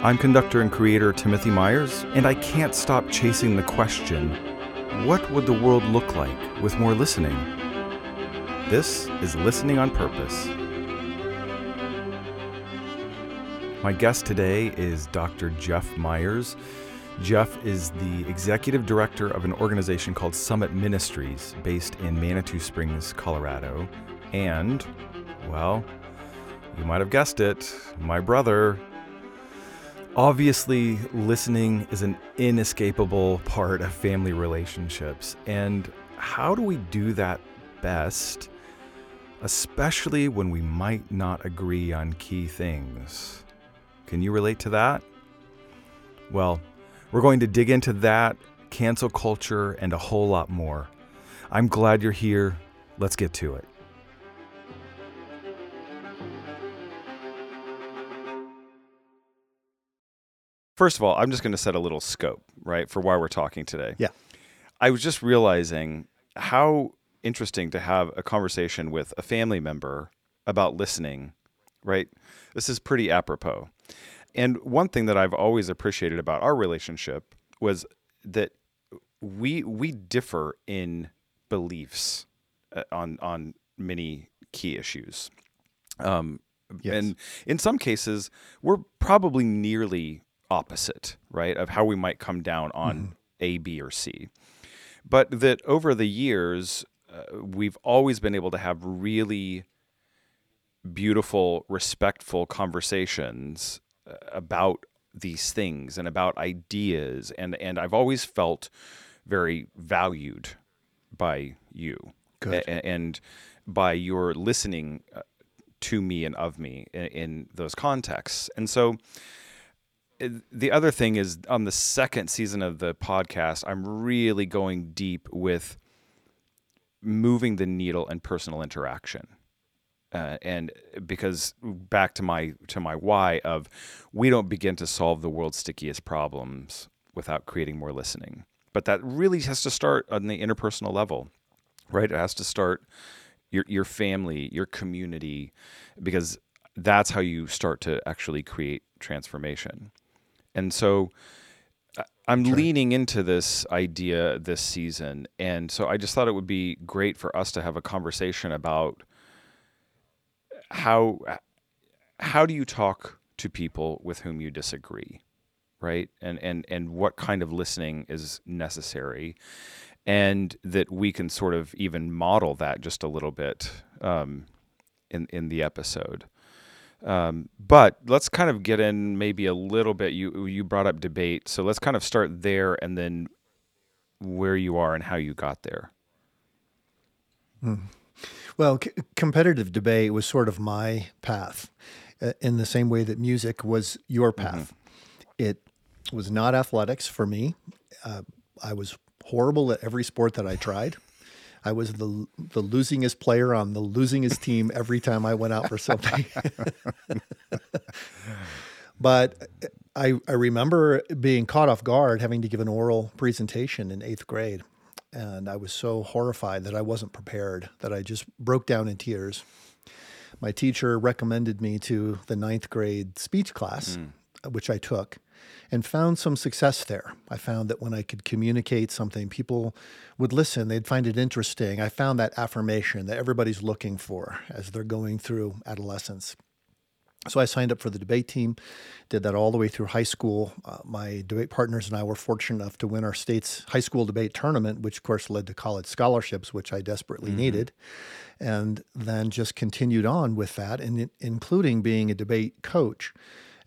I'm conductor and creator Timothy Myers, and I can't stop chasing the question what would the world look like with more listening? This is Listening on Purpose. My guest today is Dr. Jeff Myers. Jeff is the executive director of an organization called Summit Ministries based in Manitou Springs, Colorado. And, well, you might have guessed it, my brother. Obviously, listening is an inescapable part of family relationships. And how do we do that best, especially when we might not agree on key things? Can you relate to that? Well, we're going to dig into that, cancel culture, and a whole lot more. I'm glad you're here. Let's get to it. First of all, I'm just going to set a little scope, right, for why we're talking today. Yeah. I was just realizing how interesting to have a conversation with a family member about listening, right? This is pretty apropos. And one thing that I've always appreciated about our relationship was that we we differ in beliefs uh, on on many key issues. Um, Yes. And in some cases, we're probably nearly opposite, right, of how we might come down on A, B, or C. But that over the years, uh, we've always been able to have really beautiful, respectful conversations uh, about these things and about ideas, and and I've always felt very valued by you, Good. a- and by your listening uh, to me and of me in, in those contexts, and so the other thing is on the second season of the podcast, I'm really going deep with moving the needle and personal interaction. Uh, and because back to my to my why of we don't begin to solve the world's stickiest problems without creating more listening. But that really has to start on the interpersonal level, right? It has to start your your family, your community, because that's how you start to actually create transformation. And so I'm leaning into this idea this season. And so I just thought it would be great for us to have a conversation about how how do you talk to people with whom you disagree? Right? And and and what kind of listening is necessary? And that we can sort of even model that just a little bit um, in in the episode. Um, but let's kind of get in maybe a little bit. You you brought up debate, so let's kind of start there and then where you are and how you got there. Well, c- competitive debate was sort of my path uh, in the same way that music was your path. It was not athletics for me. Uh, I was horrible at every sport that I tried. I was the the losingest player on the losingest team every time I went out for something. but I, I remember being caught off guard having to give an oral presentation in eighth grade. And I was so horrified that I wasn't prepared that I just broke down in tears. My teacher recommended me to the ninth grade speech class, hmm. which I took, and found some success there. I found that when I could communicate something, people would listen, they'd find it interesting. I found that affirmation that everybody's looking for as they're going through adolescence. So I signed up for the debate team, did that all the way through high school. Uh, my debate partners and I were fortunate enough to win our state's high school debate tournament, which of course led to college scholarships, which I desperately needed. And then just continued on with that, and including being a debate coach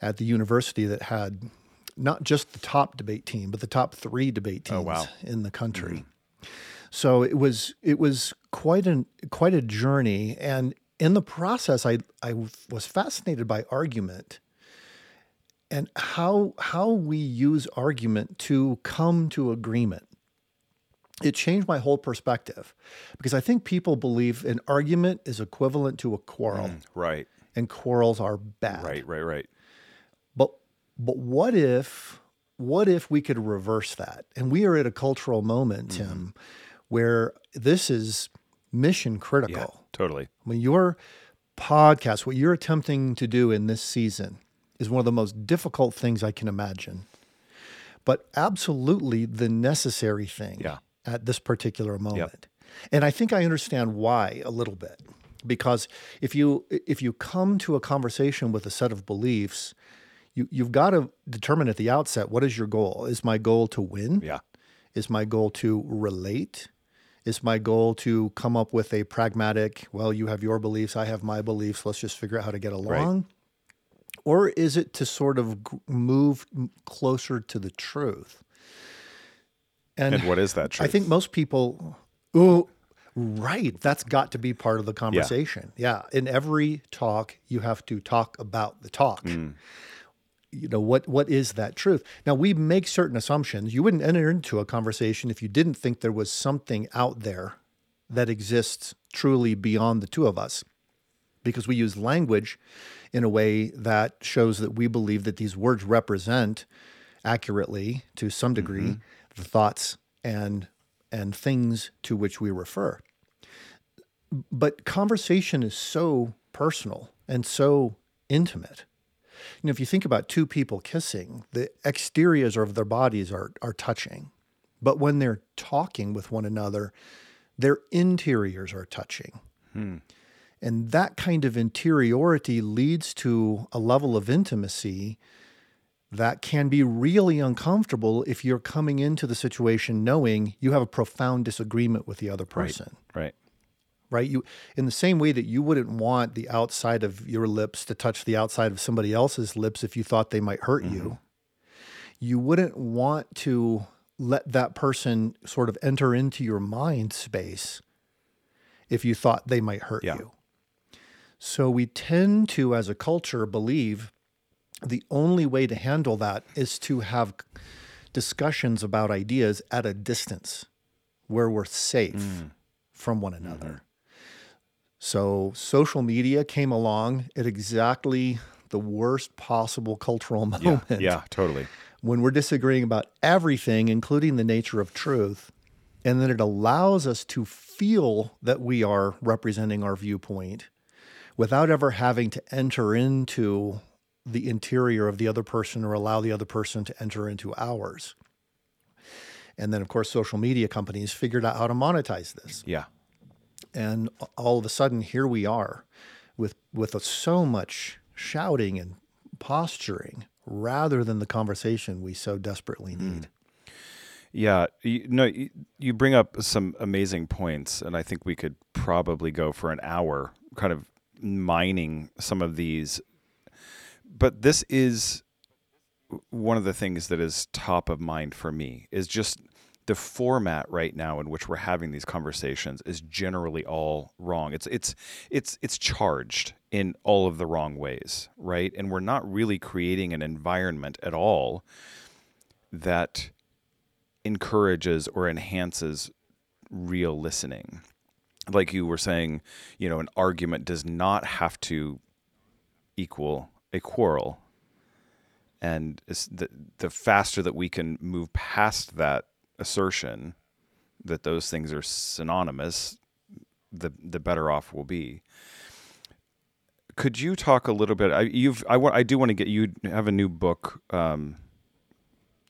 at the university that had not just the top debate team, but the top three debate oh, teams wow. in the country. Mm-hmm. So it was it was quite an quite a journey, and in the process, I I was fascinated by argument and how how we use argument to come to agreement. It changed my whole perspective because I think people believe an argument is equivalent to a quarrel, mm, Right, and quarrels are bad. right, right, right. But what if what if we could reverse that? And we are at a cultural moment, mm-hmm. Tim, where this is mission critical. Yeah, totally. I mean, your podcast, what you're attempting to do in this season is one of the most difficult things I can imagine, but absolutely the necessary thing Yeah. at this particular moment. And I think I understand why a little bit. Because if you if you come to a conversation with a set of beliefs, you, you've got to determine at the outset what is your goal? Is my goal to win? Yeah. Is my goal to relate? Is my goal to come up with a pragmatic, well, you have your beliefs, I have my beliefs, let's just figure out how to get along? Or is it to sort of move closer to the truth? And what is that truth? I think most people, oh, right, that's got to be part of the conversation. Yeah. In every talk, you have to talk about the talk. Mm. You know, what what is that truth? Now we make certain assumptions. You wouldn't enter into a conversation if you didn't think there was something out there that exists truly beyond the two of us. Because we use language in a way that shows that we believe that these words represent accurately to some degree mm-hmm. the thoughts and and things to which we refer. But conversation is so personal and so intimate. You know, if you think about two people kissing, the exteriors of their bodies are are touching. But when they're talking with one another, their interiors are touching. Hmm. And that kind of interiority leads to a level of intimacy that can be really uncomfortable if you're coming into the situation knowing you have a profound disagreement with the other person right. right you in the same way that you wouldn't want the outside of your lips to touch the outside of somebody else's lips if you thought they might hurt you mm-hmm. you wouldn't want to let that person sort of enter into your mind space if you thought they might hurt Yeah. you. So we tend to as a culture believe the only way to handle that is to have discussions about ideas at a distance where we're safe mm. from one another. Mm-hmm. So social media came along at exactly the worst possible cultural Yeah. moment Yeah. Totally. when we're disagreeing about everything, including the nature of truth. And then it allows us to feel that we are representing our viewpoint without ever having to enter into the interior of the other person or allow the other person to enter into ours. And then, of course, social media companies figured out how to monetize this. Yeah. And all of a sudden, here we are with, with so much shouting and posturing rather than the conversation we so desperately hmm. need. Yeah, you, no, you, you bring up some amazing points, and I think we could probably go for an hour, kind of mining some of these. But this is one of the things that is top of mind for me is just the format right now in which we're having these conversations is generally all wrong. It's it's it's it's charged in all of the wrong ways, right? And we're not really creating an environment at all that encourages or enhances real listening. Like you were saying, you know, an argument does not have to equal a quarrel. And the, the faster that we can move past that assertion that those things are synonymous, the the better off we'll be. Could you talk a little bit? I, you've I want I do want to get you have a new book. Um,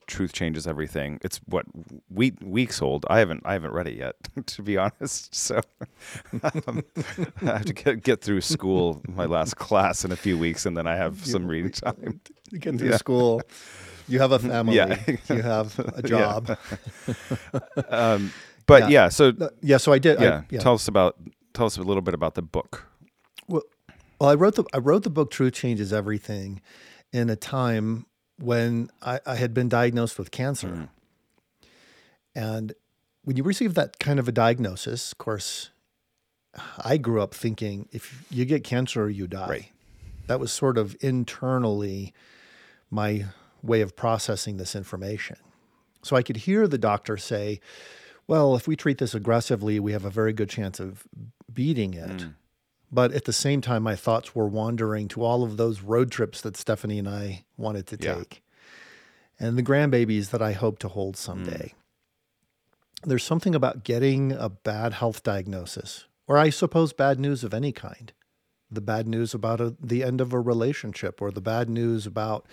Truth changes everything. It's what week, weeks old. I haven't I haven't read it yet, to be honest. So um, I have to get, get through school, my last class in a few weeks, and then I have some reading time. Get through school, you have a family, Yeah. you have a job. Um, but Yeah. yeah, so yeah, so I did. I- yeah, tell us about tell us a little bit about the book. Well, well, I wrote the I wrote the book "Truth Changes Everything" in a time when I, I had been diagnosed with cancer, and when you receive that kind of a diagnosis, of course, I grew up thinking if you get cancer, you die. Right. That was sort of internally my way of processing this information. So I could hear the doctor say, well, if we treat this aggressively, we have a very good chance of beating it. Mm. But at the same time, my thoughts were wandering to all of those road trips that Stephanie and I wanted to Yeah. take and the grandbabies that I hope to hold someday. Mm. There's something about getting a bad health diagnosis, or I suppose bad news of any kind, the bad news about a, the end of a relationship or the bad news about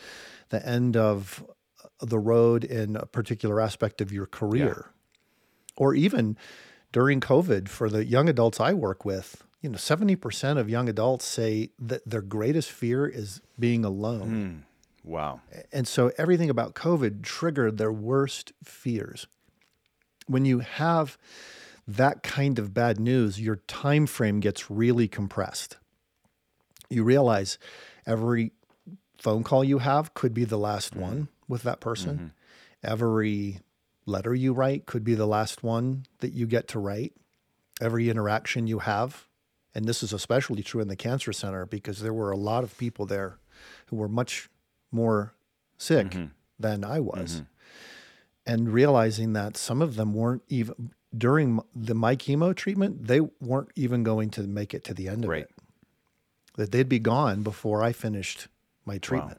the end of uh, the road in a particular aspect of your career. Or even during COVID, for the young adults I work with, you know, 70% of young adults say that their greatest fear is being alone. Hmm. Wow. And so everything about COVID triggered their worst fears. When you have that kind of bad news, your time frame gets really compressed. You realize every phone call you have could be the last mm-hmm. one with that person. Mm-hmm. Every letter you write could be the last one that you get to write. Every interaction you have, and this is especially true in the cancer center because there were a lot of people there who were much more sick mm-hmm. than I was. And realizing that some of them weren't even during the my chemo treatment, they weren't even going to make it to the end of Right. it. That they'd be gone before I finished my treatment.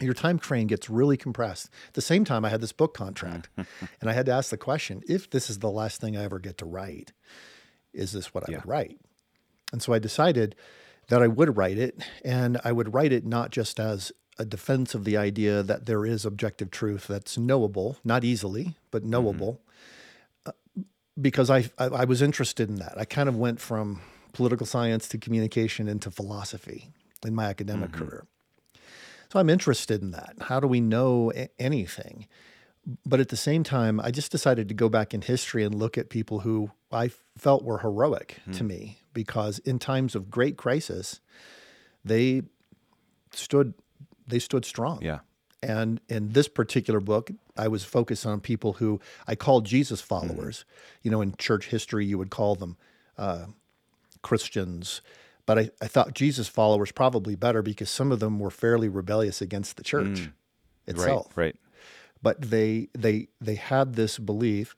Your time frame gets really compressed. At the same time, I had this book contract, and I had to ask the question: If this is the last thing I ever get to write, is this what I would write? And so I decided that I would write it, and I would write it not just as a defense of the idea that there is objective truth that's knowable, not easily, but knowable, uh, because I, I I was interested in that. I kind of went from political science to communication into philosophy in my academic career. So I'm interested in that. How do we know a- anything? But at the same time, I just decided to go back in history and look at people who I felt were heroic to me because in times of great crisis, they stood they stood strong. Yeah. And in this particular book, I was focused on people who I called Jesus followers. You know, in church history, you would call them uh, Christians. But I, I thought Jesus followers probably better because some of them were fairly rebellious against the church mm. itself Right. Right. but they they they had this belief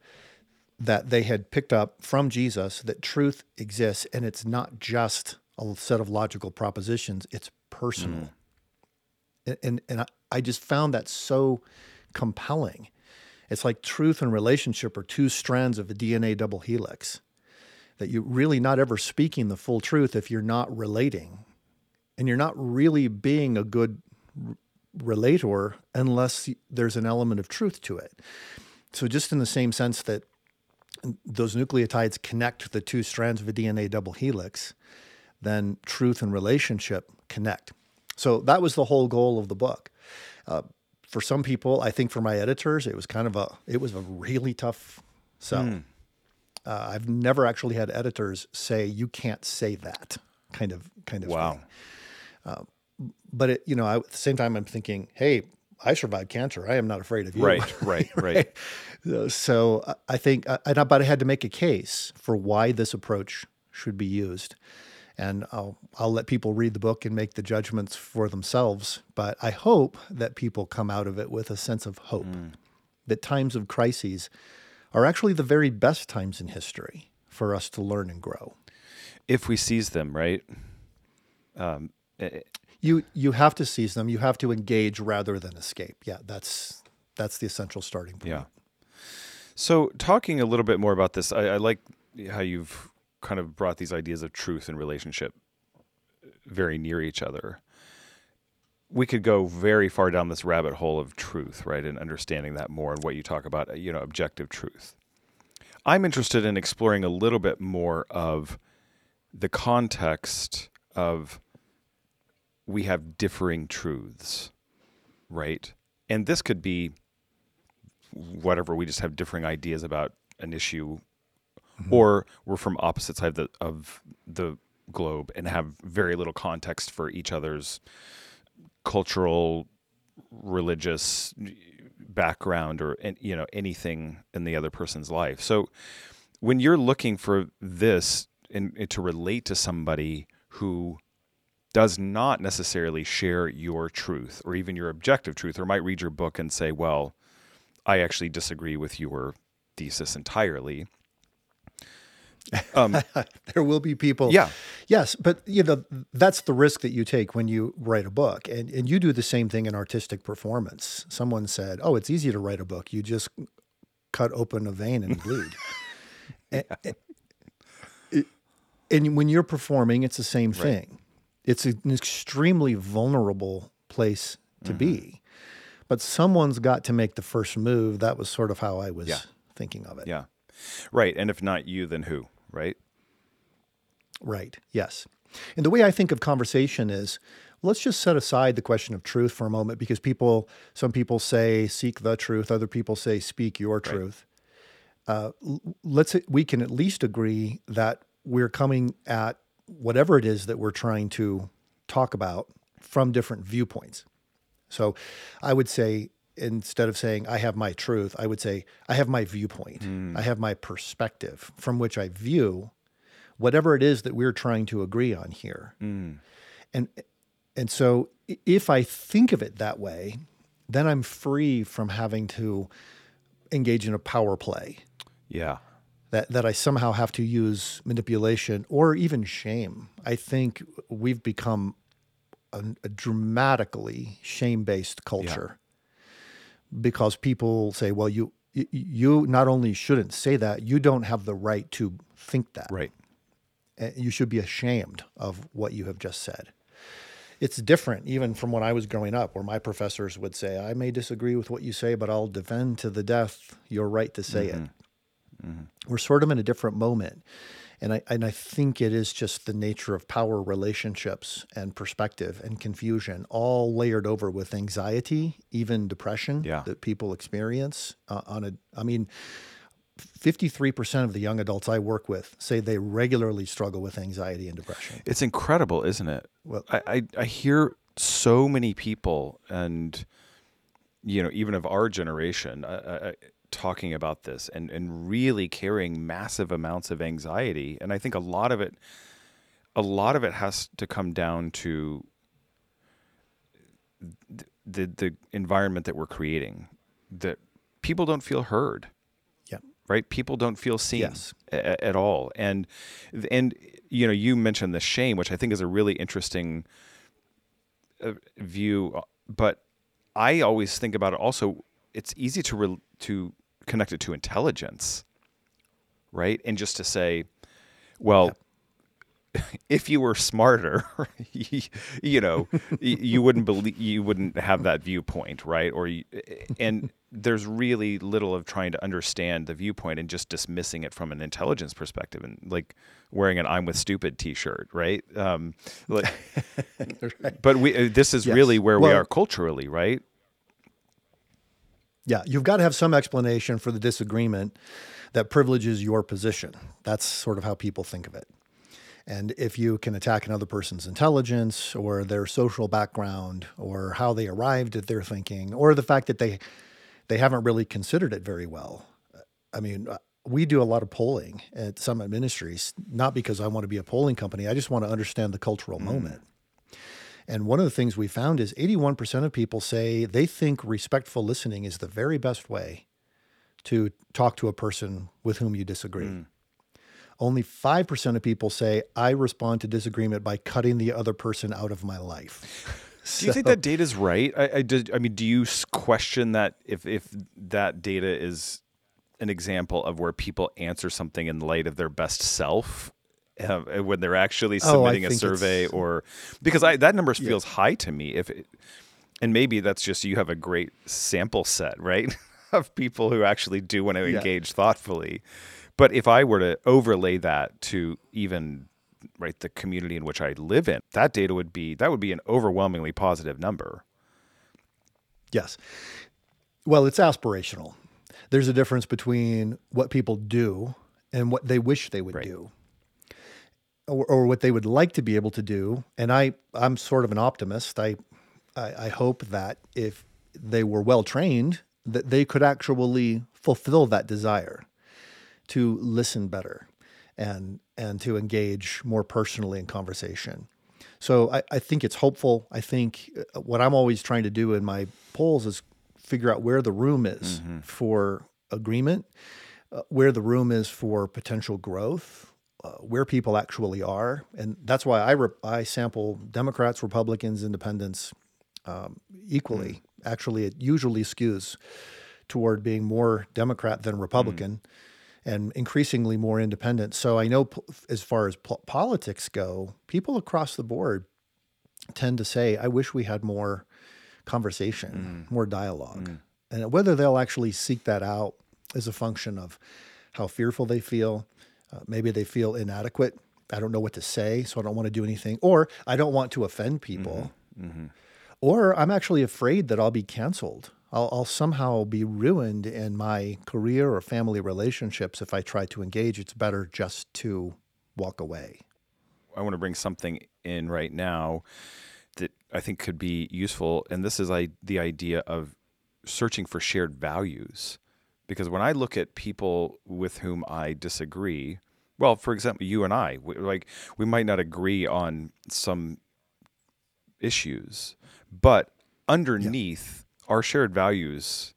that they had picked up from Jesus that truth exists and it's not just a set of logical propositions it's personal. Mm. And and, and I, I just found that so compelling. It's like truth and relationship are two strands of a DNA double helix that you're really not ever speaking the full truth if you're not relating and you're not really being a good relator unless there's an element of truth to it. So, just in the same sense that those nucleotides connect the two strands of a DNA double helix, then truth and relationship connect. So, that was the whole goal of the book. Uh, for some people, I think for my editors, it was kind of a it was a really tough sell. Uh, I've never actually had editors say you can't say that kind of kind of Wow. thing but it, you know, I, at the same time, I'm thinking, hey, I survived cancer. I am not afraid of you. Right. Right. Right. Uh, So I- I think, I, I, but I had to make a case for why this approach should be used, and I'll I'll let people read the book and make the judgments for themselves. But I hope that people come out of it with a sense of hope that times of crises are actually the very best times in history for us to learn and grow. if we seize them, right? Um, eh, you you have to seize them. You have to engage rather than escape. Yeah, that's that's the essential starting point. Yeah. So, talking a little bit more about this, I, I like how you've kind of brought these ideas of truth and relationship very near each other. We could go very far down this rabbit hole of truth, right, and understanding that more and what you talk about, uh, you know, objective truth. I'm interested in exploring a little bit more of the context of we have differing truths, right? And this could be whatever we just have differing ideas about an issue mm-hmm. or we're from opposite sides of the, of the globe and have very little context for each other's cultural religious background or you know anything in the other person's life so when you're looking for this and, to relate to somebody who does not necessarily share your truth or even your objective truth or might read your book and say well I actually disagree with your thesis entirely. Um, There will be people. yeah, Yes, but you know that's the risk that you take when you write a book, and and you do the same thing in artistic performance. Someone said, "Oh, it's easy to write a book. You just cut open a vein and bleed." and, and when you're performing, it's the same thing. It's an extremely vulnerable place to be. But someone's got to make the first move. That was sort of how I was Yeah. thinking of it. Yeah. Right. And if not you, then who? Right. Right. Yes. And the way I think of conversation is let's just set aside the question of truth for a moment because people, some people say seek the truth, other people say speak your truth. Uh, let's we can at least agree that we're coming at whatever it is that we're trying to talk about from different viewpoints. So I would say instead of saying I have my truth, I would say I have my viewpoint. Mm. I have my perspective from which I view whatever it is that we're trying to agree on here. Mm. And and so if I think of it that way, then I'm free from having to engage in a power play Yeah. that, that I somehow have to use manipulation or even shame. I think we've become a, a dramatically shame based culture because people say, well, you, you not only shouldn't say that, you don't have the right to think that. Right. You should be ashamed of what you have just said. It's different even from when I was growing up, where my professors would say, I may disagree with what you say, but I'll defend to the death your right to say it. Mm-hmm. Mm-hmm. We're sort of in a different moment. And I, and I think it is just the nature of power relationships and perspective and confusion, all layered over with anxiety, even depression Yeah. that people experience uh, on a, I mean, 53% of the young adults I work with say they regularly struggle with anxiety and depression. It's incredible, isn't it? Well- I, I, I hear so many people, and you know, even of our generation, uh, uh, talking about this and and really carrying massive amounts of anxiety. And I think a lot of it, a lot of it has to come down to th- the the environment that we're creating. That people don't feel heard Yeah. right? People don't feel seen Yes. a- at all, and and you know, you mentioned the shame, which I think is a really interesting uh, view. But I always think about it. Also, it's easy to re- to connect it to intelligence, right? And just to say, well. If you were smarter, you, know, you wouldn't believe you wouldn't have that viewpoint, right? Or you, and there's really little of trying to understand the viewpoint and just dismissing it from an intelligence perspective, and like wearing an "I'm with stupid" T-shirt, right? Um, like, but we uh, this is Yes. really where we are culturally, right? Yeah, you've got to have some explanation for the disagreement that privileges your position. That's sort of how people think of it. And if you can attack another person's intelligence or their social background or how they arrived at their thinking or the fact that they they haven't really considered it very well. I mean, uh, we do a lot of polling at Summit Ministries, not because I want to be a polling company. I just want to understand the cultural moment. And one of the things we found is 81% of people say they think respectful listening is the very best way to talk to a person with whom you disagree. Hmm. Only 5% of people say I respond to disagreement by cutting the other person out of my life. Do you think that data is right? I, I, did, I mean, do you question that if if that data is an example of where people answer something in light of their best self uh, when they're actually Oh, submitting a survey, or because I, that number feels high to me. If it, and maybe that's just you have a great sample set, right, of people who actually do want to Yeah. engage thoughtfully. But if I were to overlay that to even right the community in which I live in, that data would be that would be an overwhelmingly positive number. Yes. Well, it's aspirational. There's a difference between what people do and what they wish they would Right. do. Or, or what they would like to be able to do. And I, I'm sort of an optimist. I, I, I hope that if they were well trained, that they could actually fulfill that desire to listen better and and to engage more personally in conversation. So I, I think it's hopeful. I think uh, what I'm always trying to do in my polls is figure out where the room is for agreement, uh, where the room is for potential growth, uh, where people actually are, and that's why I re- I sample Democrats, Republicans, Independents um, equally. Actually, it usually skews toward being more Democrat than Republican and increasingly more independent. So I know p- as far as po- politics go, people across the board tend to say, I wish we had more conversation, more dialogue. And whether they'll actually seek that out is a function of how fearful they feel. Uh, maybe they feel inadequate. I don't know what to say, so I don't want to do anything. Or I don't want to offend people. Or I'm actually afraid that I'll be canceled. I'll, I'll somehow be ruined in my career or family relationships if I try to engage. It's better just to walk away. I want to bring something in right now that I think could be useful, and this is I, the idea of searching for shared values. Because when I look at people with whom I disagree, well, for example, you and I, we, like we might not agree on some issues, but underneath our shared values,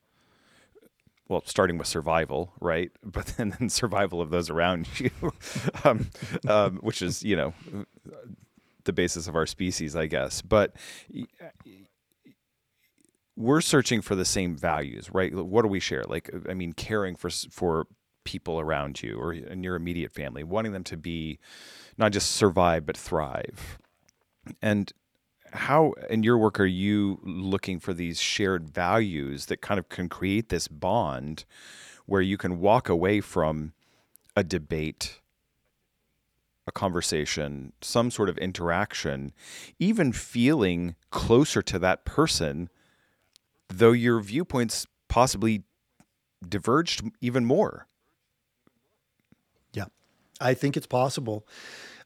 well, starting with survival, right? But then, then survival of those around you, um, um, which is, you know, the basis of our species, I guess. But we're searching for the same values, right? What do we share? Like, I mean, caring for for people around you or in your immediate family, wanting them to be not just survive but thrive. And how in your work are you looking for these shared values that kind of can create this bond where you can walk away from a debate a conversation some sort of interaction even feeling closer to that person though your viewpoints possibly diverged even more. I think it's possible.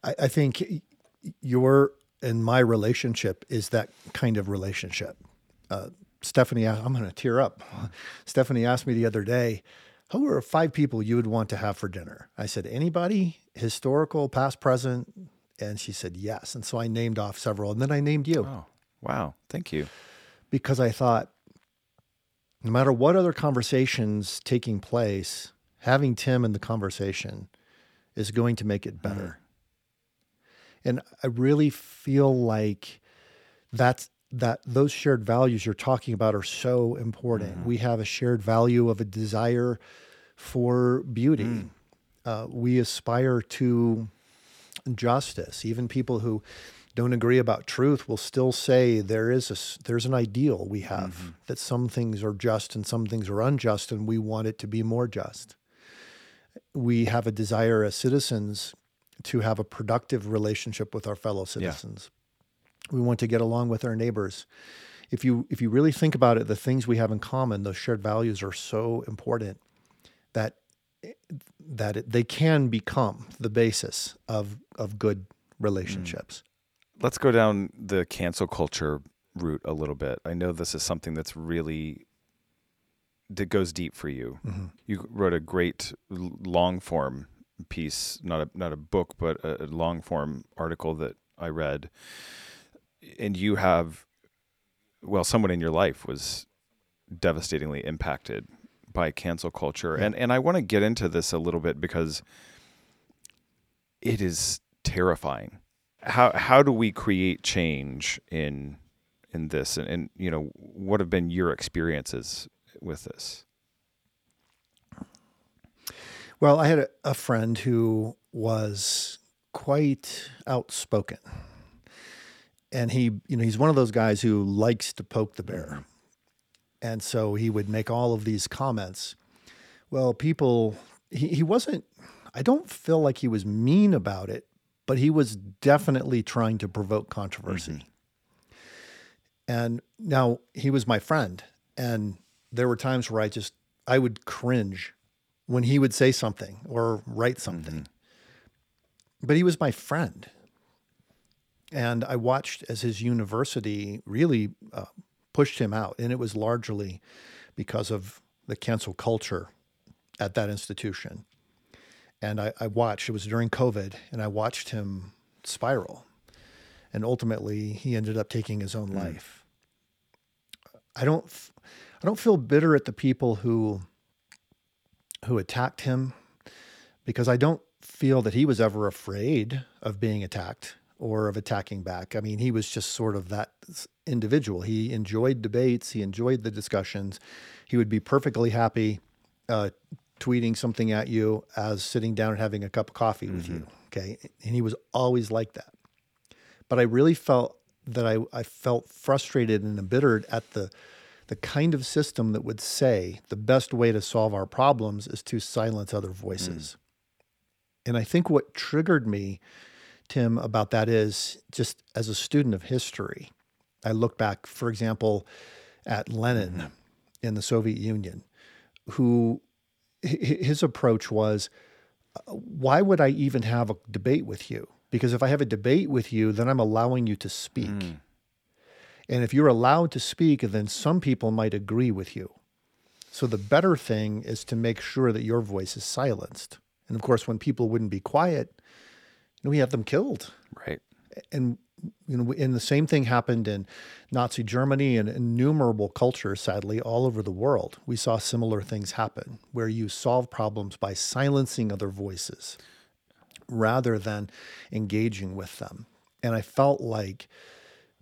I, I think your and my relationship is that kind of relationship. Uh, Stephanie, I'm going to tear up. Stephanie asked me the other day, who are five people you would want to have for dinner? I said, anybody, historical, past, present? And she said, yes. And so I named off several. And then I named you oh wow thank you because I thought, no matter what other conversations taking place, having Tim in the conversation is going to make it mm-hmm. better. And I really feel like that's that those shared values you're talking about are so important. Mm-hmm. We have a shared value of a desire for beauty. Mm. Uh, we aspire to justice. Even people who don't agree about truth will still say there is a there's an ideal we have mm-hmm. that some things are just and some things are unjust, and we want it to be more just. We have a desire as citizens to have a productive relationship with our fellow citizens. We want to get along with our neighbors. If you if you really think about it, the things we have in common, those shared values are so important that that it, they can become the basis of of good relationships. Mm. let's go down the cancel culture route a little bit. I know this is something that's really that goes deep for you. Mm-hmm. You wrote a great long form piece, not a not a book, but a, a long form article that I read. And you have, well, someone in your life was devastatingly impacted by cancel culture, and and I want to get into this a little bit because it is terrifying. How how do we create change in in this? And, and you know what have been your experiences with this Well, I had a, a friend who was quite outspoken. And he, you know, he's one of those guys who likes to poke the bear. And so he would make all of these comments. Well, people, he, he wasn't, I don't feel like he was mean about it, but he was definitely trying to provoke controversy. Mm-hmm. And now he was my friend. And there were times where I just, I would cringe when he would say something or write something. But he was my friend. And I watched as his university really uh, pushed him out. And it was largely because of the cancel culture at that institution. And I, I watched, it was during COVID, and I watched him spiral. And ultimately, he ended up taking his own life. I don't, I don't feel bitter at the people who who attacked him because I don't feel that he was ever afraid of being attacked or of attacking back. I mean, he was just sort of that individual. He enjoyed debates, he enjoyed the discussions. He would be perfectly happy uh, tweeting something at you as sitting down and having a cup of coffee with you. Okay. And he was always like that. But I really felt that I, I felt frustrated and embittered at the the kind of system that would say the best way to solve our problems is to silence other voices. Mm. And I think what triggered me, Tim, about that is just as a student of history, I look back, for example, at Lenin mm-hmm. in the Soviet Union, who his approach was why would I even have a debate with you? Because if I have a debate with you, then I'm allowing you to speak. Mm. And if you're allowed to speak, then some people might agree with you. So the better thing is to make sure that your voice is silenced. And of course, when people wouldn't be quiet, you know, we had them killed. Right. And you know, and the same thing happened in Nazi Germany and innumerable cultures, sadly, all over the world. We saw similar things happen where you solve problems by silencing other voices rather than engaging with them. And I felt like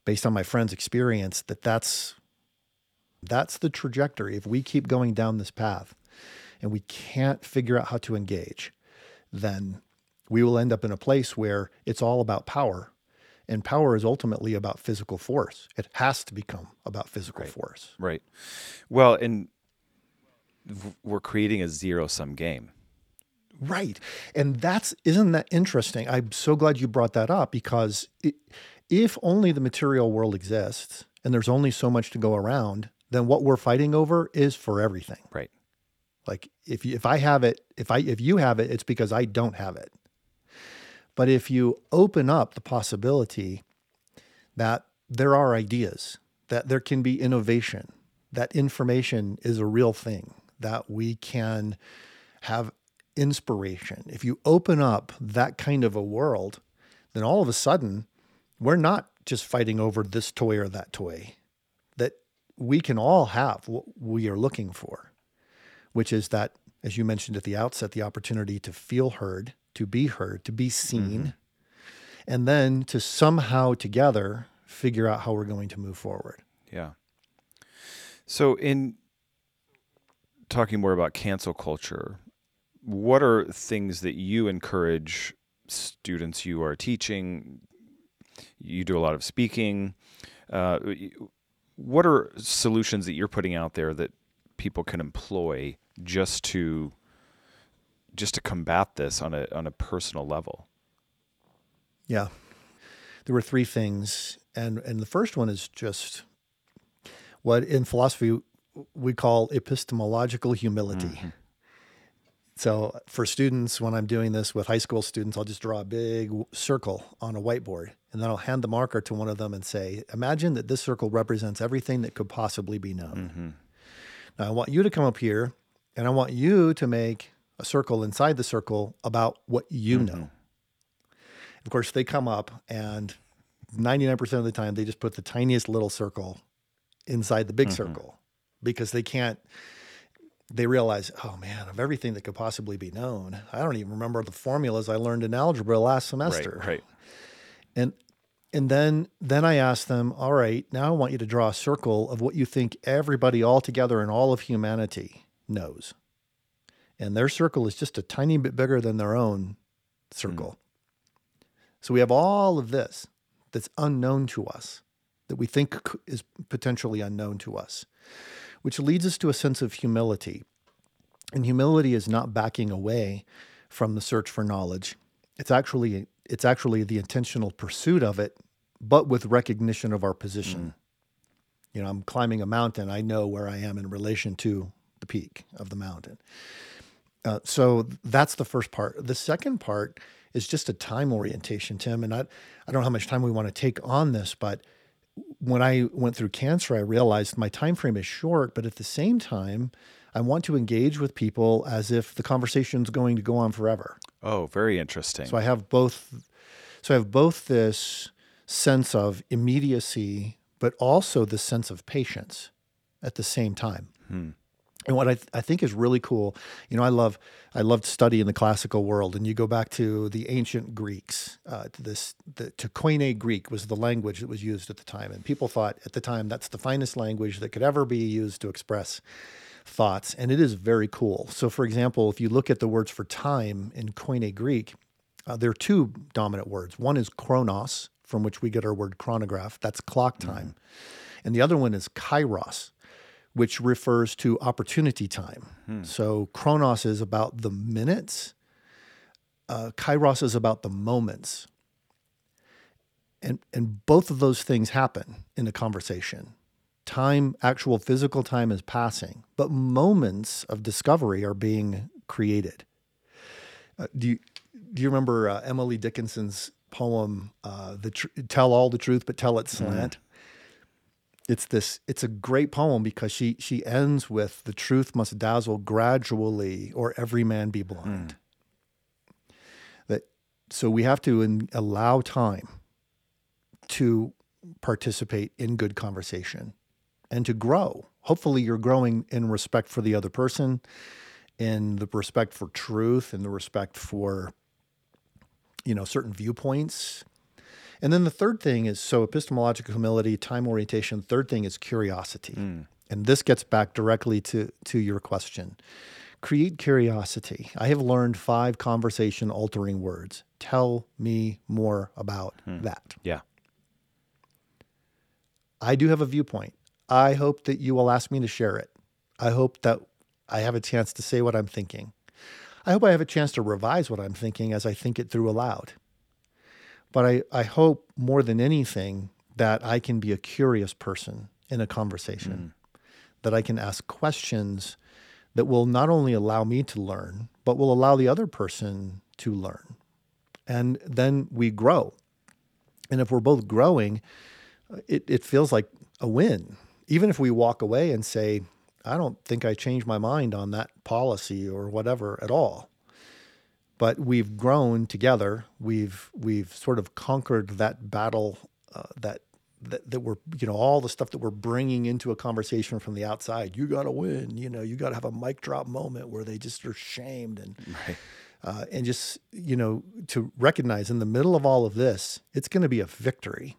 based on my friend's experience that that's that's the trajectory. If we keep going down this path and we can't figure out how to engage then we will end up in a place where it's all about power. And power is ultimately about physical force. It has to become about physical right. force. Right. Well and we're creating a zero sum game. Right. And that's isn't that interesting? I'm so glad you brought that up because it, if only the material world exists and there's only so much to go around, then what we're fighting over is for everything. Right. Like if if I have it, if I if you have it, it's because I don't have it. But if you open up the possibility that there are ideas, that there can be innovation, that information is a real thing, that we can have inspiration. If you open up that kind of a world, then all of a sudden we're not just fighting over this toy or that toy, that we can all have what we are looking for, which is that, as you mentioned at the outset, the opportunity to feel heard, to be heard, to be seen, mm-hmm. and then to somehow together figure out how we're going to move forward. Yeah. So, in talking more about cancel culture, what are things that you encourage students you are teaching, you do a lot of speaking. Uh, what are solutions that you're putting out there that people can employ just to just to combat this on a on a personal level? Yeah, there were three things, and and the first one is just what in philosophy we call epistemological humility. Mm-hmm. So for students, when I'm doing this with high school students, I'll just draw a big circle on a whiteboard and then I'll hand the marker to one of them and say, Imagine that this circle represents everything that could possibly be known. Mm-hmm. Now I want you to come up here and I want you to make a circle inside the circle about what you mm-hmm. know. Of course, they come up and 99% of the time they just put the tiniest little circle inside the big mm-hmm. circle because they can't they realize, oh man, of everything that could possibly be known, I don't even remember the formulas I learned in algebra last semester. Right, right. And and then then I asked them, all right, now I want you to draw a circle of what you think everybody all together in all of humanity knows. And their circle is just a tiny bit bigger than their own circle. Mm. So we have all of this that's unknown to us, that we think is potentially unknown to us which leads us to a sense of humility. And humility is not backing away from the search for knowledge. It's actually it's actually the intentional pursuit of it, but with recognition of our position. Mm. You know, I'm climbing a mountain. I know where I am in relation to the peak of the mountain. Uh, so that's the first part. The second part is just a time orientation, Tim. And I, I don't know how much time we want to take on this, but when I went through cancer, I realized my time frame is short, but at the same time, I want to engage with people as if the conversation is going to go on forever. Oh, very interesting. So I have both. So I have both this sense of immediacy, but also the sense of patience at the same time. Hmm. And what I, th- I think is really cool, you know, I love I love to study in the classical world, and you go back to the ancient Greeks. Uh, to this, the to Koine Greek was the language that was used at the time, and people thought at the time that's the finest language that could ever be used to express thoughts, and it is very cool. So, for example, if you look at the words for time in Koine Greek, uh, there are two dominant words. One is chronos from which we get our word chronograph. That's clock time. And the other one is kairos, which refers to opportunity time. So chronos is about the minutes, uh, kairos is about the moments. And, and both of those things happen in a conversation. Time, actual physical time is passing, but moments of discovery are being created. Uh, do you do you remember uh, Emily Dickinson's poem, uh, "The Tr- Tell All the Truth, but Tell It Slant"? It's this. It's a great poem because she she ends with, "The truth must dazzle gradually, or every man be blind." That so we have to in, allow time to participate in good conversation and to grow. Hopefully, you're growing in respect for the other person, in the respect for truth, in the respect for you know certain viewpoints. And then the third thing is so epistemological humility, time orientation. Third thing is curiosity, mm. and this gets back directly to to your question. Create curiosity. I have learned five conversation altering words. Tell me more about hmm. that. Yeah. I do have a viewpoint. I hope that you will ask me to share it. I hope that I have a chance to say what I'm thinking. I hope I have a chance to revise what I'm thinking as I think it through aloud. But I, I hope more than anything that I can be a curious person in a conversation, mm. that I can ask questions that will not only allow me to learn, but will allow the other person to learn. And then we grow. And if we're both growing, it, it feels like a win. Even if we walk away and say, I don't think I changed my mind on that policy or whatever at all. But we've grown together. We've we've sort of conquered that battle uh, that, that that we're you know all the stuff that we're bringing into a conversation from the outside. You got to win. You know you got to have a mic drop moment where they just are shamed and uh, and just you know to recognize in the middle of all of this, it's going to be a victory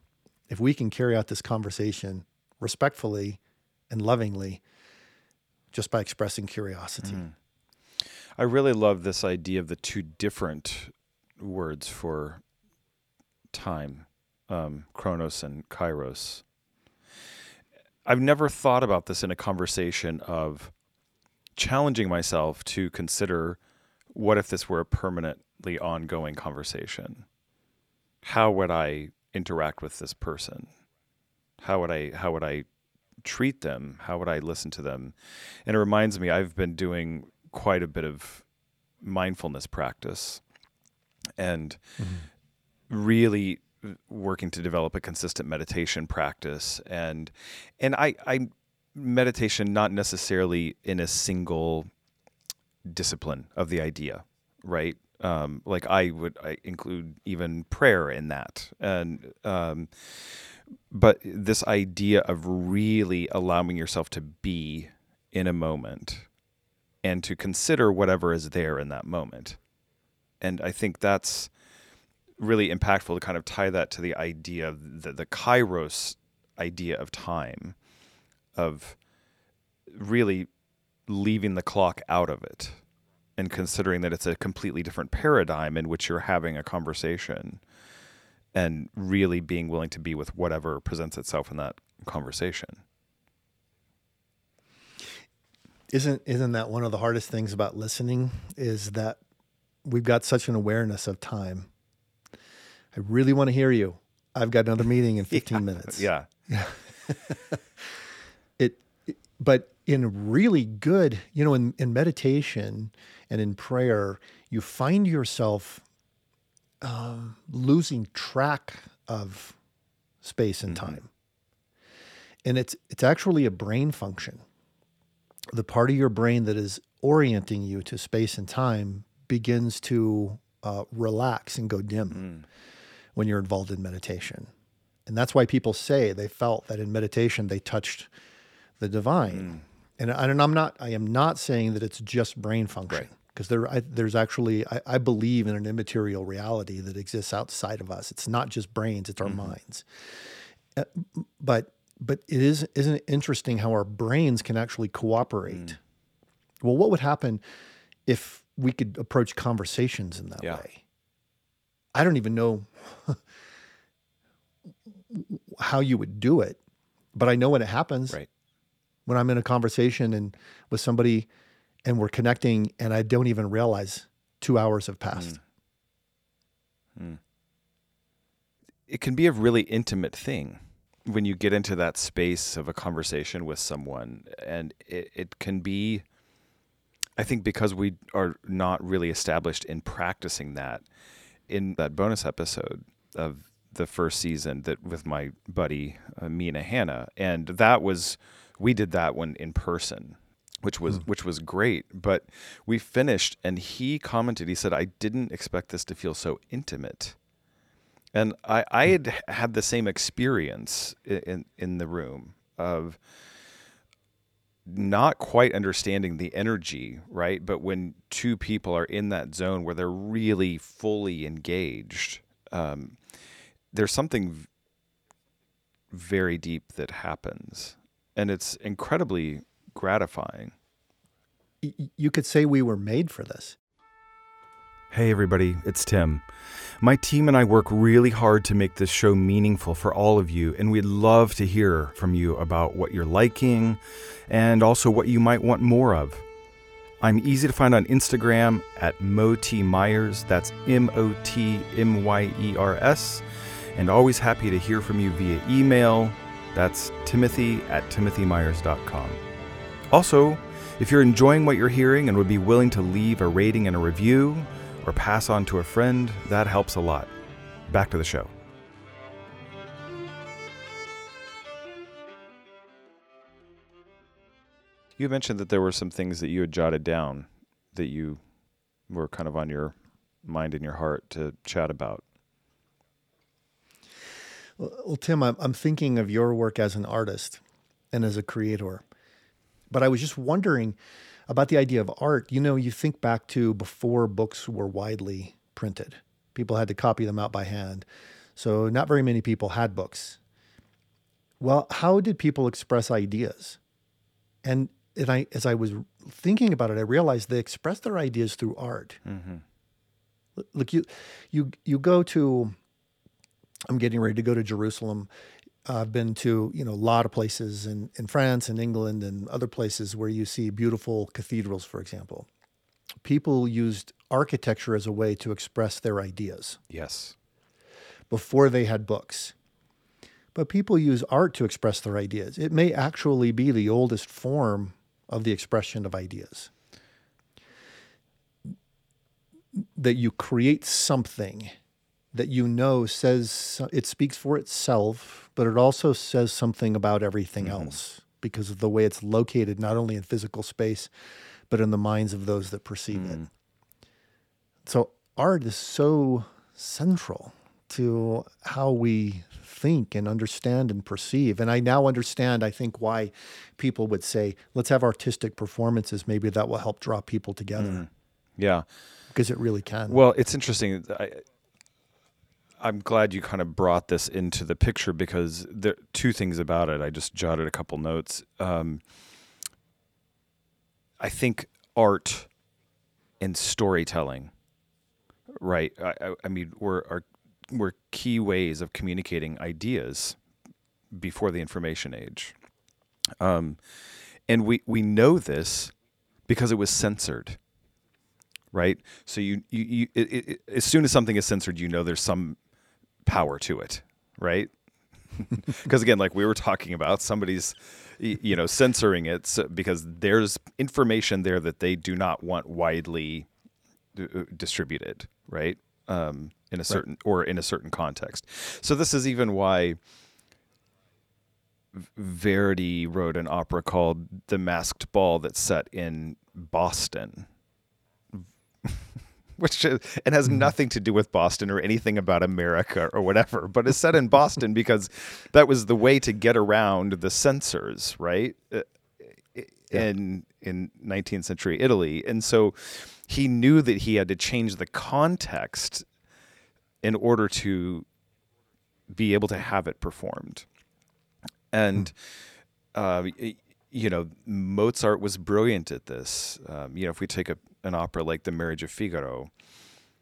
if we can carry out this conversation respectfully and lovingly just by expressing curiosity. I really love this idea of the two different words for time, um, chronos and kairos. I've never thought about this in a conversation of challenging myself to consider what if this were a permanently ongoing conversation? How would I interact with this person? How would I how would I treat them? How would I listen to them? And it reminds me I've been doing quite a bit of mindfulness practice and really working to develop a consistent meditation practice and and I I meditation not necessarily in a single discipline of the idea, right? Um, like I would I include even prayer in that, and um, but this idea of really allowing yourself to be in a moment and to consider whatever is there in that moment, and I think that's really impactful to kind of tie that to the idea of the, the kairos idea of time of really leaving the clock out of it and considering that it's a completely different paradigm in which you're having a conversation and really being willing to be with whatever presents itself in that conversation. Isn't isn't that one of the hardest things about listening is that we've got such an awareness of time. I really want to hear you. I've got another meeting in 15 minutes. Yeah. it, it- but in really good you know in, in meditation and in prayer you find yourself um, losing track of space and time. And it's it's actually a brain function. The part of your brain that is orienting you to space and time begins to uh, relax and go dim when you're involved in meditation. And that's why people say they felt that in meditation they touched the divine. And, and I'm not, I am not saying that it's just brain function because there, I, there's actually, I, I believe in an immaterial reality that exists outside of us. It's not just brains, it's our minds. Uh, but, but it is, isn't it interesting how our brains can actually cooperate? Well, what would happen if we could approach conversations in that Yeah. way? I don't even know how you would do it, but I know when it happens. Right. When I'm in a conversation and with somebody and we're connecting and I don't even realize two hours have passed. Mm. Mm. It can be a really intimate thing when you get into that space of a conversation with someone and it, it can be I think because we are not really established in practicing that in that bonus episode of the first season that with my buddy uh, Mina Hannah and that was we did that one in person which was hmm. which was great but we finished and he commented he said I didn't expect this to feel so intimate and I, I hmm. had had the same experience in in the room of not quite understanding the energy, right? But when two people are in that zone where they're really fully engaged, um, there's something very deep that happens, and it's incredibly gratifying. You could say we were made for this. Hey, everybody, it's Tim. My team and I work really hard to make this show meaningful for all of you, and we'd love to hear from you about what you're liking and also what you might want more of. I'm easy to find on Instagram at Moti Myers, that's M O T M Y E R S, and always happy to hear from you via email. That's timothy at timothymyers.com. Also, if you're enjoying what you're hearing and would be willing to leave a rating and a review, or pass on to a friend, that helps a lot. Back to the show. You mentioned that there were some things that you had jotted down that you were kind of on your mind and your heart to chat about. Well, Tim, I'm, I'm thinking of your work as an artist and as a creator. But I was just wondering about the idea of art, you know, you think back to before books were widely printed. People had to copy them out by hand. So not very many people had books. Well, how did people express ideas? And, and I, as I was thinking about it, I realized they expressed their ideas through art. Mm-hmm. Look, you, you, you go to, I'm getting ready to go to Jerusalem I've been to you know a lot of places in, in France and England and other places where you see beautiful cathedrals, for example. People used architecture as a way to express their ideas. Yes. Before they had books. But people use art to express their ideas. It may actually be the oldest form of the expression of ideas. That you create something that you know says it speaks for itself, but it also says something about everything mm-hmm. else because of the way it's located, not only in physical space, but in the minds of those that perceive mm. it. So, art is so central to how we think and understand and perceive. And I now understand, I think, why people would say, let's have artistic performances. Maybe that will help draw people together. Mm. Yeah. Because it really can. Well, it's interesting. I, I'm glad you kind of brought this into the picture because there are two things about it. I just jotted a couple notes. Um, I think art and storytelling, right? I, I mean, were are were key ways of communicating ideas before the information age, um, and we we know this because it was censored right? So you you, you it, it, as soon as something is censored, you know there's some power to it, right? Because again, like we were talking about, somebody's you know censoring it because there's information there that they do not want widely uh, distributed, right? Um, in a certain right. or in a certain context. So this is even why Verdi wrote an opera called The Masked Ball that's set in Boston which is, and has mm-hmm. nothing to do with Boston or anything about America or whatever, but is set in Boston because that was the way to get around the censors, right? Uh, in in 19th century Italy, and so he knew that he had to change the context in order to be able to have it performed, and. Uh, you know, Mozart was brilliant at this. Um, you know, if we take a, an opera like The Marriage of Figaro,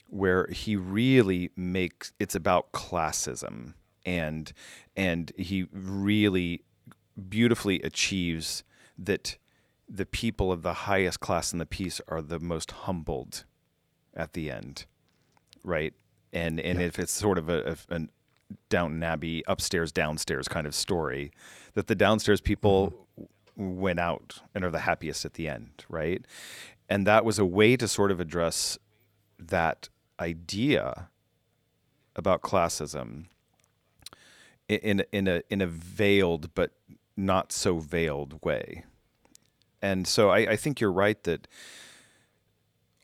where he really makes it's about classism and and he really beautifully achieves that the people of the highest class in the piece are the most humbled at the end, right? And and if it's sort of a, a an Downton Abbey upstairs downstairs kind of story, that the downstairs people went out and are the happiest at the end, right? And that was a way to sort of address that idea about classism in in a in a veiled but not so veiled way. And so I, I think you're right that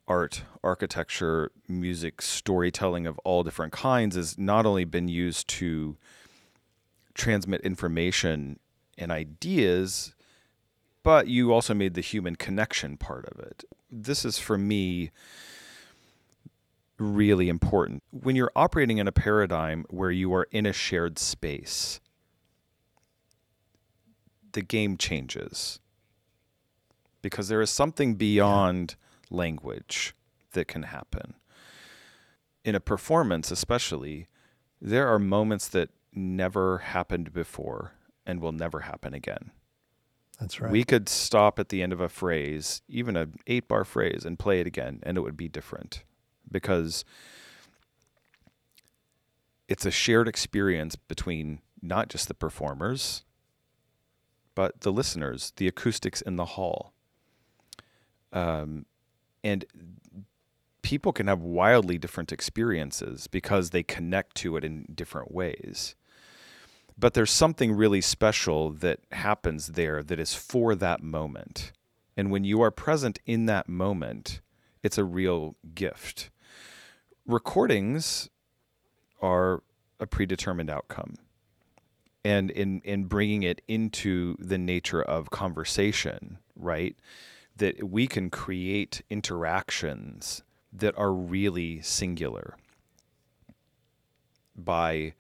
art, architecture, music, storytelling of all different kinds has not only been used to transmit information and ideas, but you also made the human connection part of it. This is for me really important. When you're operating in a paradigm where you are in a shared space, the game changes because there is something beyond language that can happen. In a performance, especially, there are moments that never happened before and will never happen again. That's right. We could stop at the end of a phrase, even an eight bar phrase, and play it again, and it would be different because it's a shared experience between not just the performers, but the listeners, the acoustics in the hall. Um, and people can have wildly different experiences because they connect to it in different ways. But there's something really special that happens there that is for that moment. And when you are present in that moment, it's a real gift. Recordings are a predetermined outcome. And in, in bringing it into the nature of conversation, right? That we can create interactions that are really singular by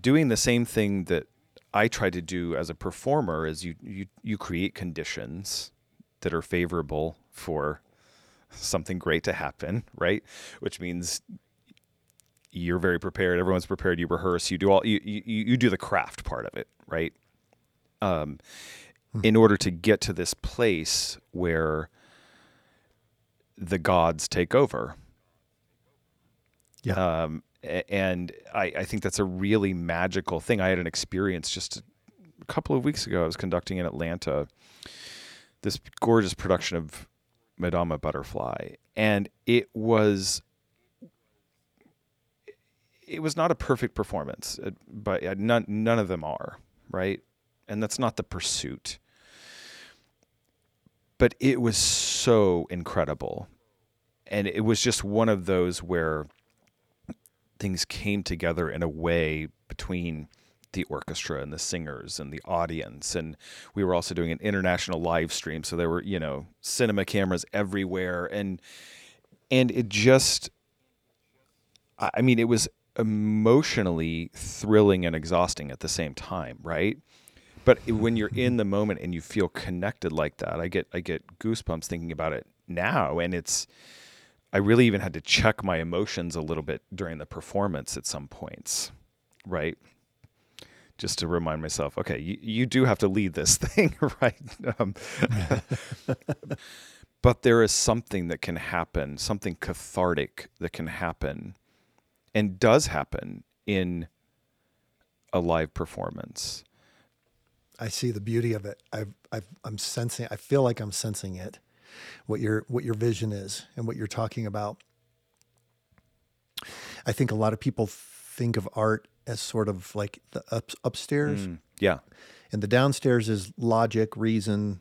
doing the same thing that I try to do as a performer is you you you create conditions that are favorable for something great to happen, right? Which means you're very prepared, everyone's prepared, you rehearse, you do all you you, you do the craft part of it, right? Um in order to get to this place where the gods take over. Yeah. Um, and I, I think that's a really magical thing. I had an experience just a couple of weeks ago. I was conducting in Atlanta this gorgeous production of Madama Butterfly, and it was it was not a perfect performance, uh, but uh, none none of them are right, and that's not the pursuit. But it was so incredible, and it was just one of those where things came together in a way between the orchestra and the singers and the audience. And we were also doing an international live stream so there were you know cinema cameras everywhere. And and it just I mean it was emotionally thrilling and exhausting at the same time right? But when you're in the moment and you feel connected like that I get I get goosebumps thinking about it now. And it's I really even had to check my emotions a little bit during the performance at some points, right? Just to remind myself, okay, you, you do have to lead this thing, right? Um, but there is something that can happen, something cathartic that can happen and does happen in a live performance. I see the beauty of it. I've, I'm sensing. I feel like I'm sensing it. What your what your vision is and what you're talking about. I think a lot of people think of art as sort of like the up, upstairs, Mm, yeah. and the downstairs is logic, reason,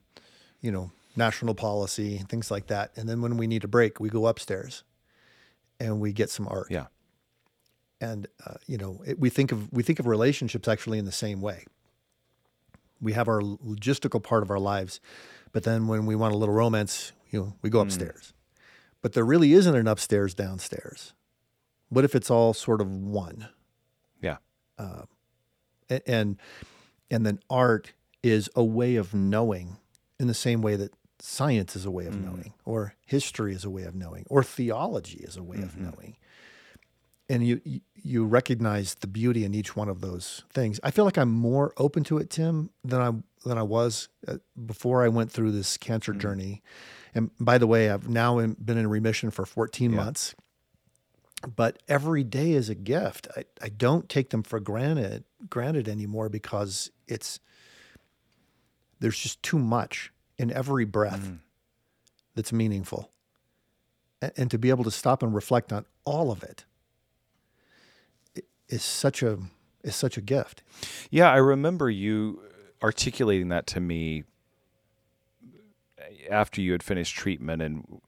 you know, national policy, things like that. And then when we need a break, we go upstairs, and we get some art. Yeah. and uh, you know it, we think of we think of relationships actually in the same way we have our logistical part of our lives but then when we want a little romance you know we go hmm. upstairs. But there really isn't an upstairs downstairs. What if it's all sort of one? Yeah. Uh, a- and and then art is a way of knowing in the same way that science is a way of hmm. knowing or history is a way of knowing or theology is a way of mm-hmm. knowing and you you- recognize the beauty in each one of those things. I feel like I'm more open to it, Tim, than I than I was uh, before I went through this cancer journey. And by the way, I've now been in remission for 14 Yeah. months. But every day is a gift. I, I don't take them for granted granted anymore because it's there's just too much in every breath that's meaningful. A- And to be able to stop and reflect on all of it is such a is such a gift. Yeah, I remember you articulating that to me after you had finished treatment and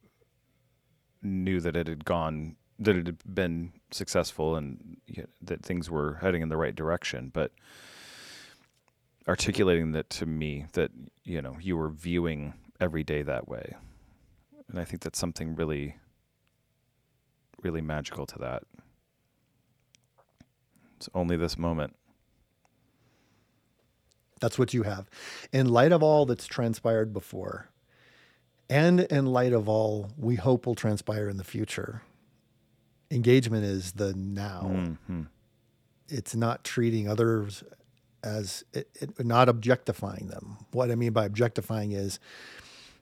knew that it had gone that it had been successful and you know, that things were heading in the right direction. But articulating that to me that you know you were viewing every day that way. And i think that's something really really magical to that it's only this moment That's what you have. In light of all that's transpired before, and in light of all we hope will transpire in the future, engagement is the now. hmm It's not treating others as it, it, not objectifying them. What I mean by objectifying is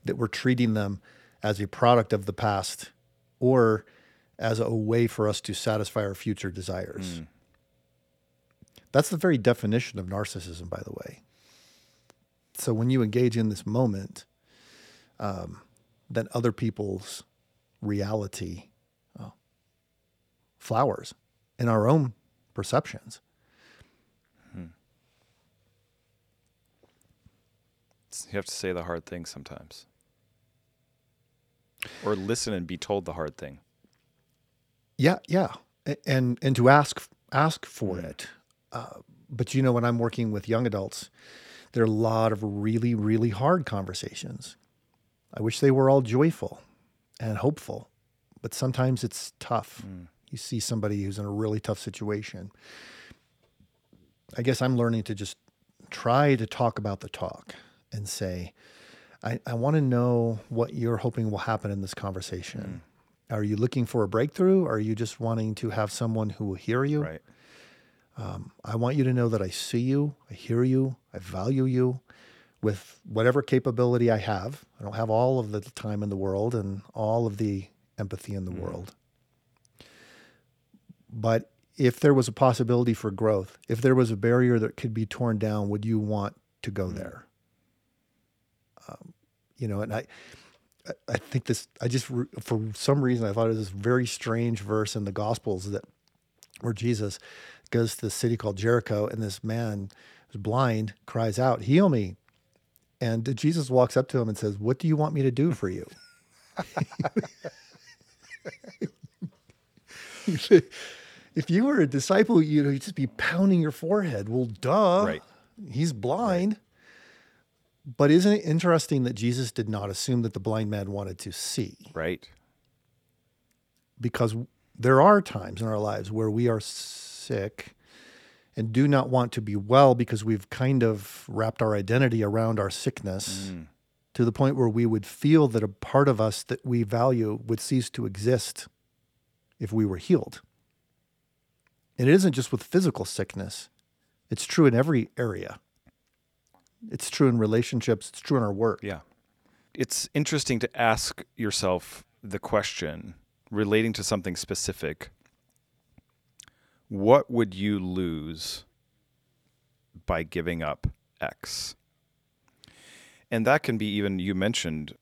that we're treating them as a product of the past or as a way for us to satisfy our future desires. That's the very definition of narcissism, by the way. So when you engage in this moment, um, then other people's reality uh, flowers in our own perceptions. You have to say the hard thing sometimes. Or listen and be told the hard thing. Yeah, yeah, and and to ask ask for it. Uh, but you know, when I'm working with young adults, there are a lot of really really hard conversations. I wish they were all joyful and hopeful, but sometimes it's tough. You see somebody who's in a really tough situation. I guess I'm learning to just try to talk about the talk and say, I, I want to know what you're hoping will happen in this conversation. Are you looking for a breakthrough? Or are you just wanting to have someone who will hear you? Right. Um, I want you to know that I see you, I hear you, I value you with whatever capability I have. I don't have all of the time in the world and all of the empathy in the mm. world. But if there was a possibility for growth, if there was a barrier that could be torn down, would you want to go mm. there? Um, you know, and I, I- I think this. I just, for some reason, I thought it was this very strange verse in the Gospels that where Jesus goes to the city called Jericho, and this man who's blind cries out, "Heal me!" And Jesus walks up to him and says, "What do you want me to do for you?" if you were a disciple, you know, you'd just be pounding your forehead. Well, duh. Right. He's blind. But isn't it interesting that Jesus did not assume that the blind man wanted to see? Right. because there are times in our lives where we are sick and do not want to be well because we've kind of wrapped our identity around our sickness mm. to the point where we would feel that a part of us that we value would cease to exist if we were healed. And it isn't just with physical sickness, it's true in every area. It's true in relationships, it's true in our work. Yeah. It's interesting to ask yourself the question relating to something specific what would you lose by giving up X? And that can be even, you mentioned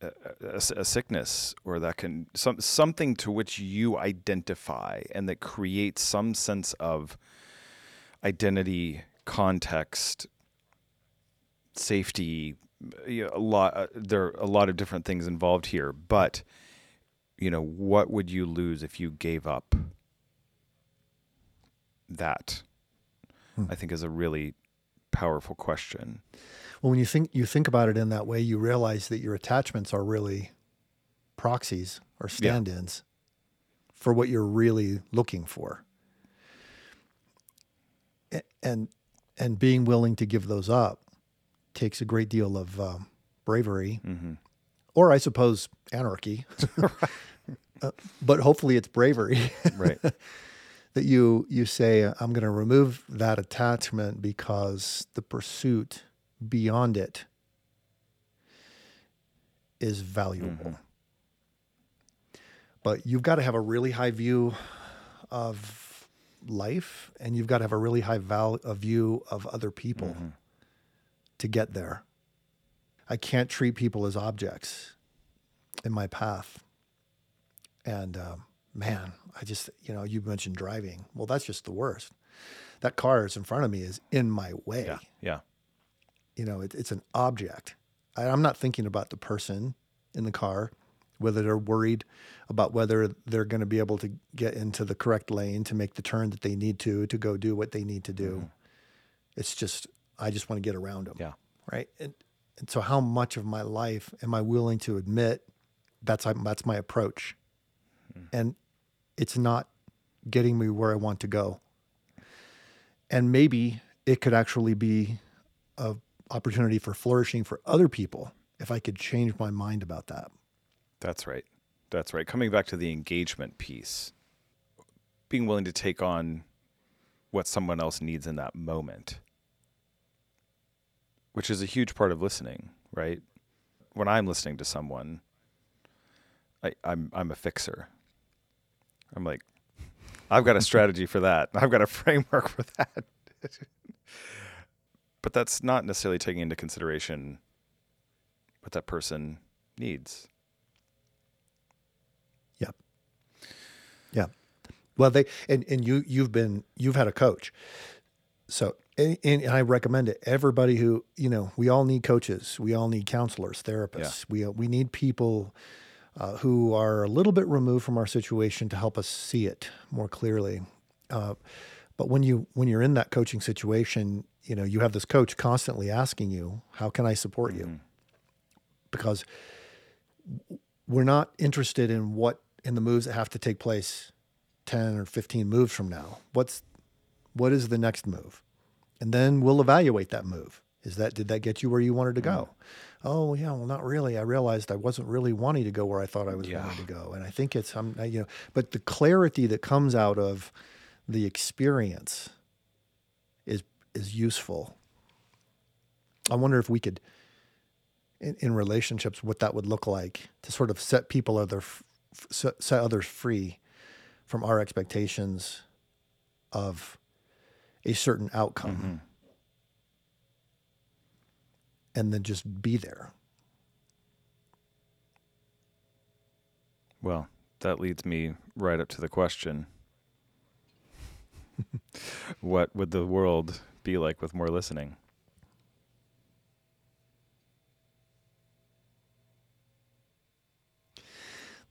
a, a- sickness, or that can, some, something to which you identify and that creates some sense of identity, context, safety you know, a lot uh, there are a lot of different things involved here but you know what would you lose if you gave up that i think is a really powerful question Well, when you think you think about it in that way, you realize that your attachments are really proxies or stand-ins for what you're really looking for. And and being willing to give those up takes a great deal of um, bravery, or I suppose anarchy. Uh, but hopefully, it's bravery. right that you you say I'm going to remove that attachment because the pursuit beyond it is valuable. But you've got to have a really high view of life and you've got to have a really high val- a view of other people to get there. I can't treat people as objects in my path. And um, man, I just, you know, you mentioned driving. Well, that's just the worst. That car is in front of me is in my way. Yeah. Yeah. You know, it, it's an object. I, I'm not thinking about the person in the car, whether they're worried about whether they're going to be able to get into the correct lane to make the turn that they need to to go do what they need to do. Mm-hmm. It's just, I just want to get around them. Yeah. Right. And, and so, how much of my life am I willing to admit that's that's my approach, mm. and it's not getting me where I want to go. And maybe it could actually be a opportunity for flourishing for other people if I could change my mind about that. That's right. That's right. Coming back to the engagement piece, being willing to take on what someone else needs in that moment, which is a huge part of listening, right? When I'm listening to someone, I, I'm I'm a fixer. I'm like, I've got a strategy for that. I've got a framework for that. but that's not necessarily taking into consideration what that person needs. Yeah. Yeah. Well, they and and you you've been you've had a coach, so and, and I recommend it. Everybody who you know, we all need coaches. We all need counselors, therapists. We uh, we need people uh, who are a little bit removed from our situation to help us see it more clearly. Uh, but when you when you're in that coaching situation, you know you have this coach constantly asking you, "How can I support you?" Because we're not interested in what in the moves that have to take place 10 or 15 moves from now. What's what is the next move? And then we'll evaluate that move. Is that did that get you where you wanted to go oh yeah well not really. I realized i wasn't really wanting to go where i thought i was Yeah. wanting to go. And i think it's i'm I- you know but the clarity that comes out of the experience is is useful. I wonder if we could in, in relationships what that would look like to sort of set people other f- set, set others free from our expectations of a certain outcome mm-hmm. And then just be there. Well, that leads me right up to the question. What would the world be like with more listening?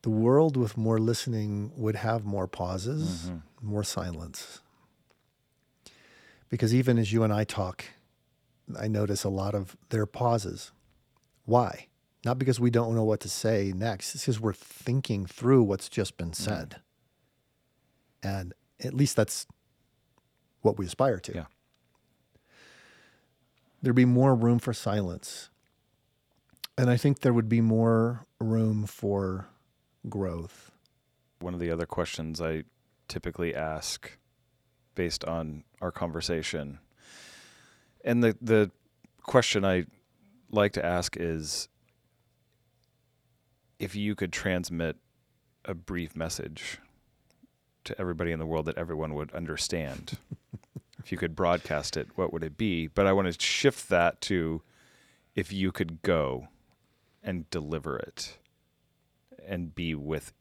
the world with more listening would have more pauses mm-hmm. more silence. Because even as you and i talk i notice a lot of their pauses why not because we don't know what to say next it's because we're thinking through what's just been mm. said and at least that's what we aspire to Yeah. there'd be more room for silence. And I think there would be more room for growth. One of the other questions I typically ask based on our conversation. And the the question I like to ask is if you could transmit a brief message to everybody in the world that everyone would understand. if you could broadcast it, what would it be? But I want to shift that to if you could go and deliver it and be with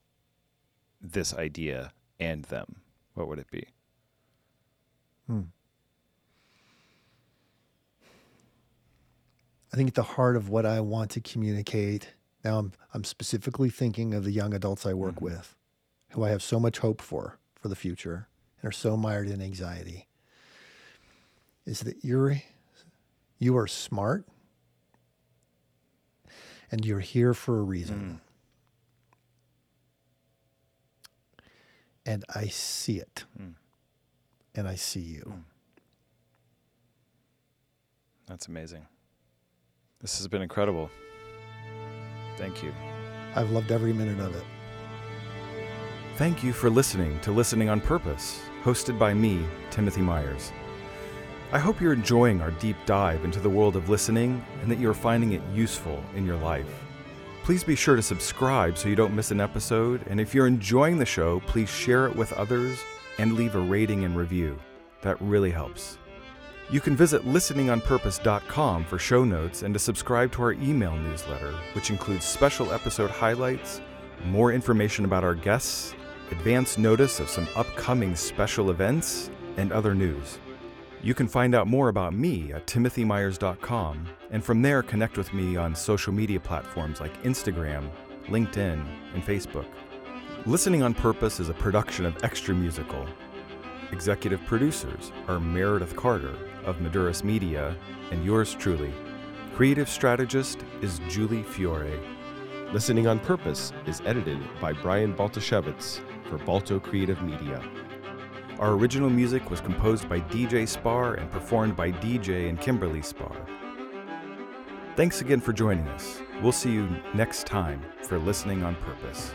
this idea and them, what would it be? Hmm. I think at the heart of what I want to communicate, now I'm, I'm specifically thinking of the young adults I work mm-hmm. with, who I have so much hope for for the future and are so mired in anxiety, is that you're you are smart and you're here for a reason. Mm. And I see it. Mm. And I see you. Mm. That's amazing. This has been incredible. Thank you. I've loved every minute of it. Thank you for listening to Listening on Purpose, hosted by me, Timothy Myers. I hope you're enjoying our deep dive into the world of listening and that you're finding it useful in your life. Please be sure to subscribe so you don't miss an episode, and if you're enjoying the show, please share it with others and leave a rating and review. That really helps. You can visit listeningonpurpose.com for show notes and to subscribe to our email newsletter, which includes special episode highlights, more information about our guests, advance notice of some upcoming special events, and other news. You can find out more about me at timothymyers.com, and from there connect with me on social media platforms like Instagram, LinkedIn, and Facebook. Listening on Purpose is a production of Extra Musical. Executive producers are Meredith Carter of Maduris Media and yours truly. Creative strategist is Julie Fiore. Listening on Purpose is edited by Brian Baltashevitz for Balto Creative Media. Our original music was composed by DJ Sparr and performed by DJ and Kimberly Sparr. Thanks again for joining us. We'll see you next time for Listening on Purpose.